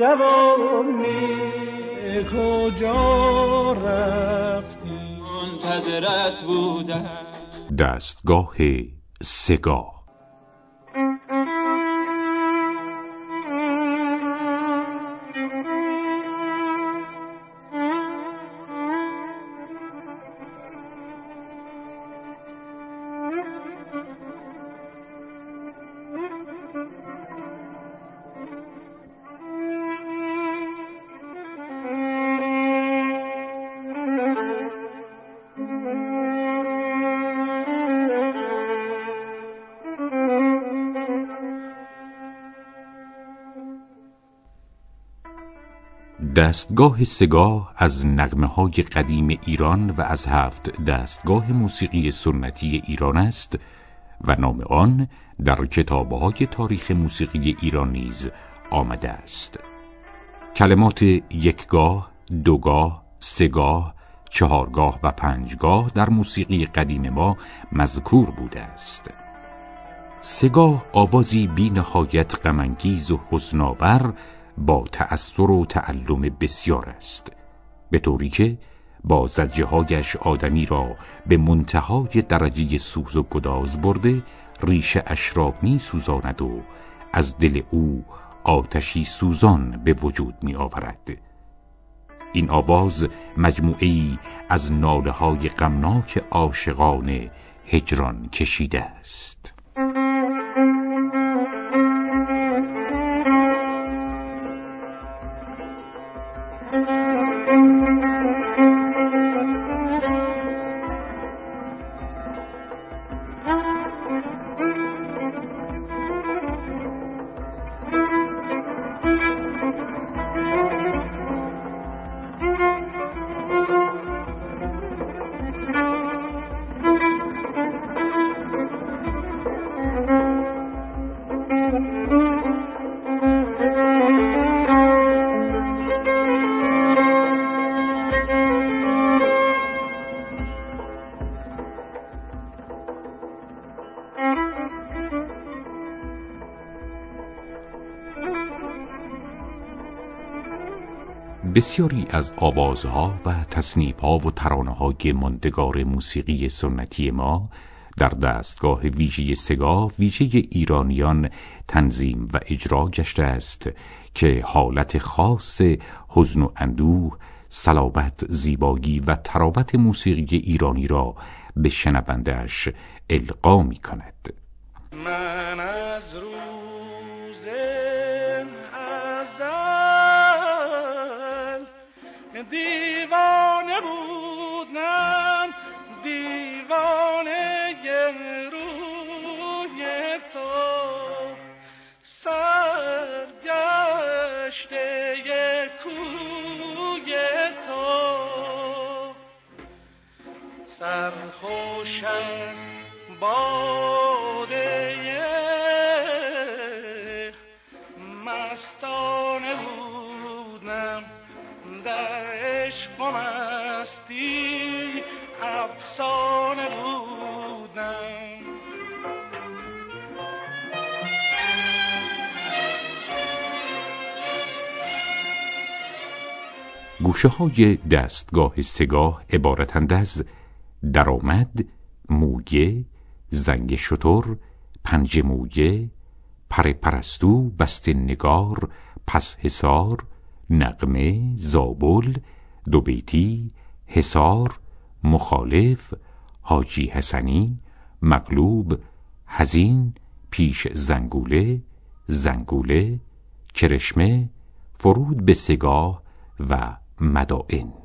جوانی کجا رفتی؟ منتظرت بودم. دستگاه سگاه دستگاه سگاه از نغمه های قدیم ایران و از هفت دستگاه موسیقی سنتی ایران است و نام آن در کتابهای تاریخ موسیقی ایران نیز آمده است. کلمات یکگاه، دوگاه، سگاه، چهارگاه و پنجگاه در موسیقی قدیم ما مذکور بوده است. سگاه آوازی بی نهایت غمانگیز و حزنآور با تأثیر و تعلم بسیار است به طوری که با زجه آدمی را به منتهای درجه سوز و گداز برده ریش اش را می سوزاند و از دل او آتشی سوزان به وجود می آورد این آواز مجموعی از ناله های غمناک عاشقان هجران کشیده است. بسیاری از آوازها و تصنیفها و ترانه های موسیقی سنتی ما در دستگاه ویژه سگاه ویژه ایرانیان تنظیم و اجرا گشته است که حالت خاص حزن و اندوه صلابت زیبایی و تراوت موسیقی ایرانی را به شنوندهش القا می کند من از دیوانه بودم دیوانه روی تو. سرگشته کوی تو. سرخوش از باده مستانه بودم. و مستی افسانه بودم گوشه های دستگاه سگاه عبارتند از درآمد، مویه، زنگ شتر، پنج مویه، پر پرستو، بست نگار، پس حسار، نقمه، زابل، دوبیتی، حسار، مخالف، حاجی حسنی، مغلوب، هزین، پیش زنگوله، زنگوله، کرشمه، فرود به سگاه و مدائن.